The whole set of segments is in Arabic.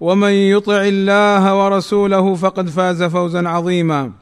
ومن يطع الله ورسوله فقد فاز فوزا عظيما.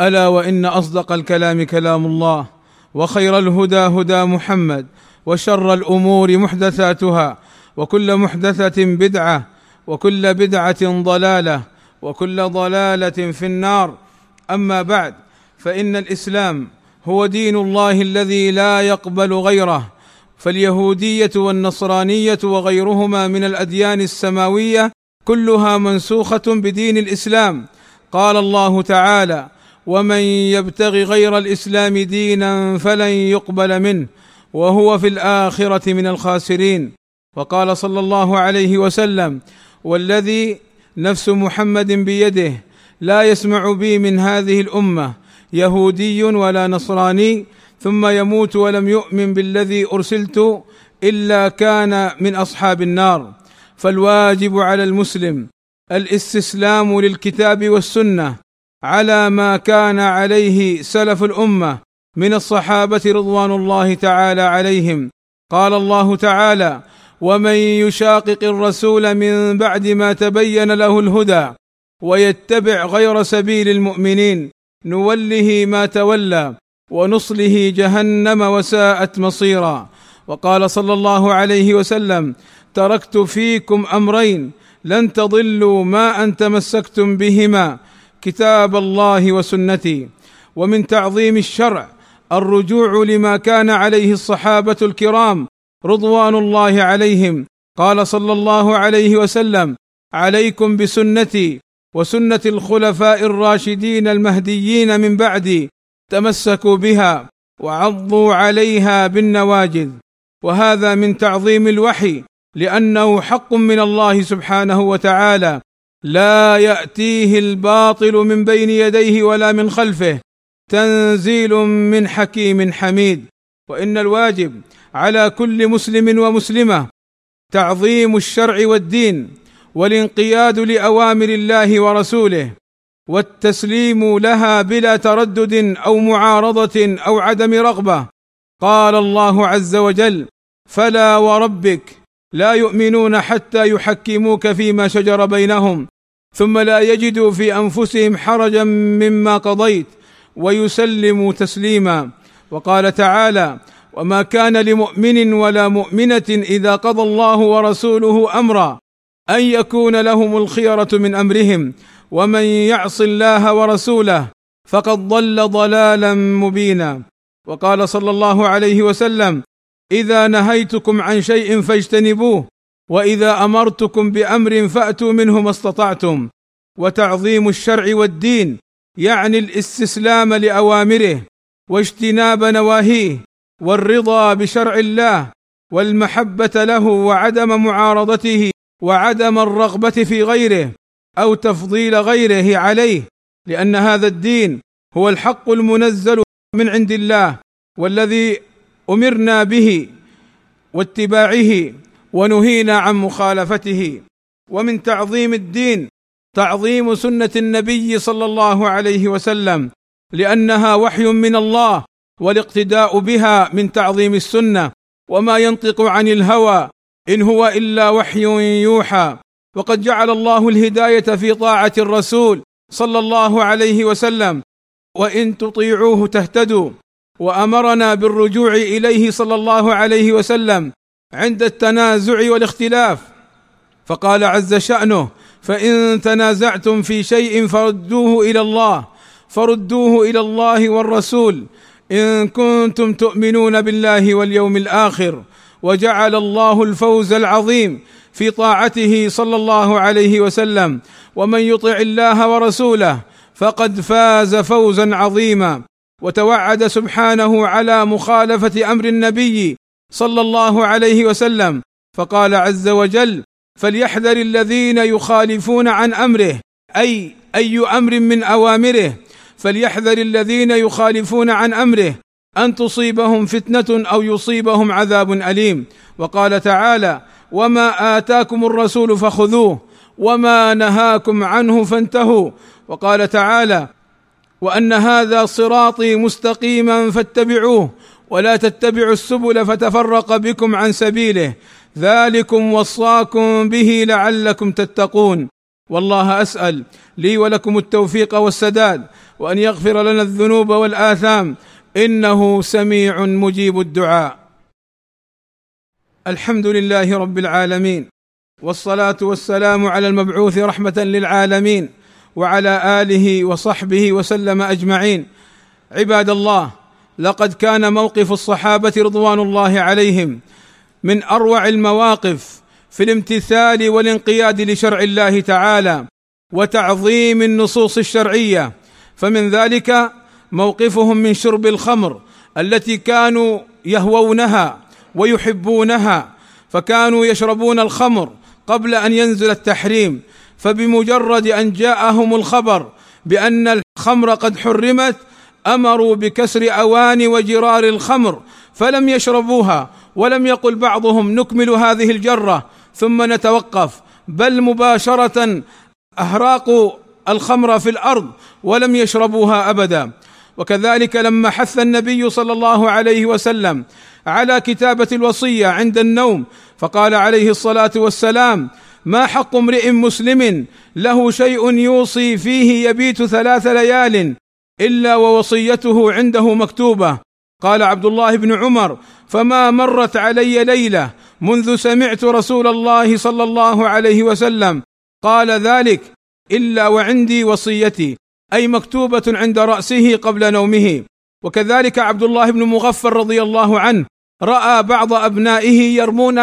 ألا وإن أصدق الكلام كلام الله وخير الهدى هدى محمد وشر الأمور محدثاتها وكل محدثة بدعة وكل بدعة ضلالة وكل ضلالة في النار. أما بعد فإن الإسلام هو دين الله الذي لا يقبل غيره فاليهودية والنصرانية وغيرهما من الأديان السماوية كلها منسوخة بدين الإسلام. قال الله تعالى ومن يبتغ غير الإسلام دينا فلن يقبل منه وهو في الآخرة من الخاسرين. وقال صلى الله عليه وسلم والذي نفس محمد بيده لا يسمع بي من هذه الأمة يهودي ولا نصراني ثم يموت ولم يؤمن بالذي أرسلت إلا كان من أصحاب النار. فالواجب على المسلم الاستسلام للكتاب والسنة على ما كان عليه سلف الأمة من الصحابة رضوان الله تعالى عليهم. قال الله تعالى ومن يشاقق الرسول من بعد ما تبين له الهدى ويتبع غير سبيل المؤمنين نوله ما تولى ونصله جهنم وساءت مصيرا. وقال صلى الله عليه وسلم تركت فيكم أمرين لن تضلوا ما أن تمسكتم بهما كتاب الله وسنتي. ومن تعظيم الشرع الرجوع لما كان عليه الصحابة الكرام رضوان الله عليهم. قال صلى الله عليه وسلم عليكم بسنتي وسنة الخلفاء الراشدين المهديين من بعدي تمسكوا بها وعضوا عليها بالنواجذ. وهذا من تعظيم الوحي لأنه حق من الله سبحانه وتعالى لا يأتيه الباطل من بين يديه ولا من خلفه. تنزيل من حكيم حميد. وإن الواجب على كل مسلم ومسلمة تعظيم الشرع والدين والانقياد لأوامر الله ورسوله. والتسليم لها بلا تردد أو معارضة أو عدم رغبة. قال الله عز وجل فلا وربك لا يؤمنون حتى يحكموك فيما شجر بينهم ثم لا يجدوا في أنفسهم حرجا مما قضيت ويسلموا تسليما. وقال تعالى وما كان لمؤمن ولا مؤمنة إذا قضى الله ورسوله أمرا أن يكون لهم الخيرة من أمرهم ومن يعص الله ورسوله فقد ضل ضلالا مبينا وقال صلى الله عليه وسلم اذا نهيتكم عن شيء فاجتنبوه واذا امرتكم بامر فاتوا منه ما استطعتم وتعظيم الشرع والدين يعني الاستسلام لأوامره واجتناب نواهيه والرضا بشرع الله والمحبة له وعدم معارضته وعدم الرغبة في غيره أو تفضيل غيره عليه لأن هذا الدين هو الحق المنزل من عند الله والذي أمرنا به واتباعه ونهينا عن مخالفته. ومن تعظيم الدين تعظيم سنة النبي صلى الله عليه وسلم لأنها وحي من الله والاقتداء بها من تعظيم السنة وما ينطق عن الهوى إن هو إلا وحي يوحى. وقد جعل الله الهداية في طاعة الرسول صلى الله عليه وسلم وإن تطيعوه تهتدوا. وأمرنا بالرجوع إليه صلى الله عليه وسلم عند التنازع والاختلاف. فقال عز شأنه فإن تنازعتم في شيء فردوه إلى الله فردوه إلى الله والرسول. إن كنتم تؤمنون بالله واليوم الآخر وجعل الله الفوز العظيم. في طاعته صلى الله عليه وسلم ومن يطع الله ورسوله فقد فاز فوزا عظيما. وتوعد سبحانه على مخالفة أمر النبي صلى الله عليه وسلم فقال عز وجل فليحذر الذين يخالفون عن أمره أي أي أمر من أوامره فليحذر الذين يخالفون عن أمره أن تصيبهم فتنة أو يصيبهم عذاب أليم وقال تعالى وما اتاكم الرسول فخذوه وما نهاكم عنه فانتهوا وقال تعالى وان هذا صراطي مستقيما فاتبعوه ولا تتبعوا السبل فتفرق بكم عن سبيله ذلكم وصاكم به لعلكم تتقون والله اسال لي ولكم التوفيق والسداد وان يغفر لنا الذنوب والاثام انه سميع مجيب الدعاء الحمد لله رب العالمين والصلاة والسلام على المبعوث رحمة للعالمين وعلى آله وصحبه وسلم أجمعين. عباد الله لقد كان موقف الصحابة رضوان الله عليهم من أروع المواقف في الامتثال والانقياد لشرع الله تعالى وتعظيم النصوص الشرعية فمن ذلك موقفهم من شرب الخمر التي كانوا يهوونها. ويحبونها فكانوا يشربون الخمر قبل أن ينزل التحريم فبمجرد أن جاءهم الخبر بأن الخمر قد حرمت أمروا بكسر أواني وجرار الخمر فلم يشربوها ولم يقل بعضهم نكمل هذه الجرة ثم نتوقف بل مباشرة أهراقوا الخمر في الأرض ولم يشربوها أبدا. وكذلك لما حث النبي صلى الله عليه وسلم على كتابة الوصية عند النوم فقال عليه الصلاة والسلام ما حق امرئ مسلم له شيء يوصي فيه يبيت ثلاث ليال إلا ووصيته عنده مكتوبة؟ قال عبد الله بن عمر فما مرت علي ليلة منذ سمعت رسول الله صلى الله عليه وسلم قال ذلك إلا وعندي وصيتي. أي مكتوبة عند رأسه قبل نومه. وكذلك عبد الله بن مغفر رضي الله عنه رأى بعض أبنائه يرمون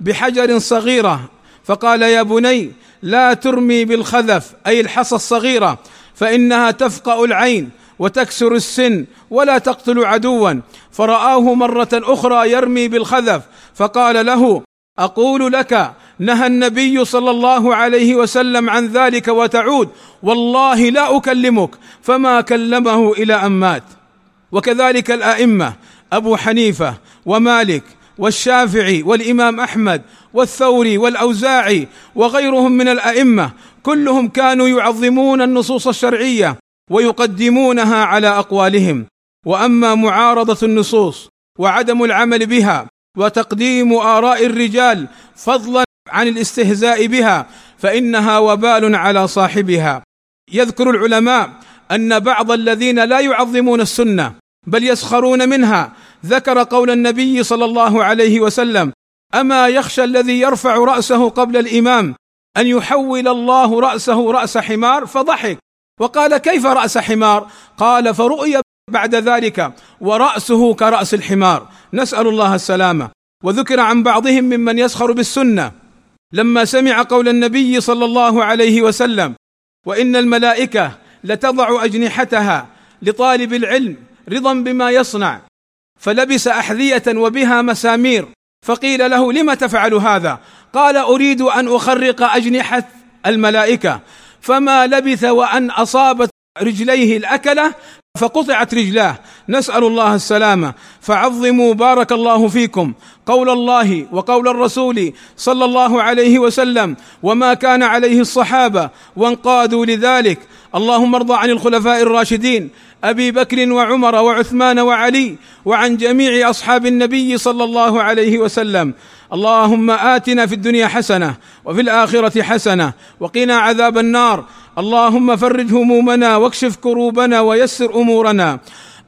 بحجر صغيرة فقال يا بني لا ترمي بالخذف أي الحصى الصغيرة فإنها تفقأ العين وتكسر السن ولا تقتل عدوا. فرآه مرة أخرى يرمي بالخذف فقال له أقول لك نهى النبي صلى الله عليه وسلم عن ذلك وتعود والله لا أكلمك فما كلمه إلى أن مات. وكذلك الأئمة أبو حنيفة ومالك والشافعي والإمام أحمد والثوري والأوزاعي وغيرهم من الأئمة كلهم كانوا يعظمون النصوص الشرعية ويقدمونها على أقوالهم. وأما معارضة النصوص وعدم العمل بها وتقديم آراء الرجال فضلا عن الاستهزاء بها فإنها وبال على صاحبها. يذكر العلماء أن بعض الذين لا يعظمون السنة بل يسخرون منها ذكر قول النبي صلى الله عليه وسلم أما يخشى الذي يرفع رأسه قبل الإمام أن يحول الله رأسه رأس حمار فضحك. وقال كيف رأس حمار؟ قال فرؤي بعد ذلك ورأسه كرأس الحمار. نسأل الله السلامة. وذكر عن بعضهم ممن يسخر بالسنة. لما سمع قول النبي صلى الله عليه وسلم وإن الملائكة لتضع أجنحتها لطالب العلم رضا بما يصنع فلبس أحذية وبها مسامير فقيل له لم تفعل هذا؟ قال أريد أن أخرق أجنحة الملائكة فما لبث وأن أصابت رجليه الأكلة فقطعت رجلاه. نسأل الله السلامة. فعظموا بارك الله فيكم. قول الله وقول الرسول صلى الله عليه وسلم وما كان عليه الصحابة وانقادوا لذلك. اللهم ارضى عن الخلفاء الراشدين أبي بكر وعمر وعثمان وعلي وعن جميع أصحاب النبي صلى الله عليه وسلم. اللهم آتنا في الدنيا حسنة وفي الآخرة حسنة وقنا عذاب النار. اللهم فرج همومنا واكشف كروبنا ويسر أمورنا.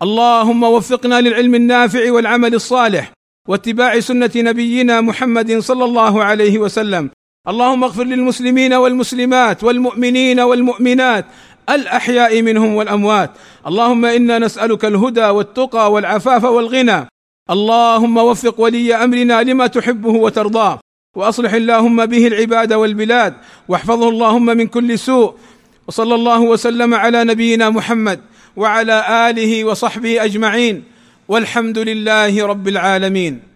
اللهم وفقنا للعلم النافع والعمل الصالح واتباع سنة نبينا محمد صلى الله عليه وسلم. اللهم اغفر للمسلمين والمسلمات والمؤمنين والمؤمنات الأحياء منهم والأموات. اللهم إنا نسألك الهدى والتقى والعفاف والغنى. اللهم وفق ولي أمرنا لما تحبه وترضاه. وأصلح اللهم به العباد والبلاد. واحفظه اللهم من كل سوء. وصلى الله وسلم على نبينا محمد وعلى آله وصحبه أجمعين والحمد لله رب العالمين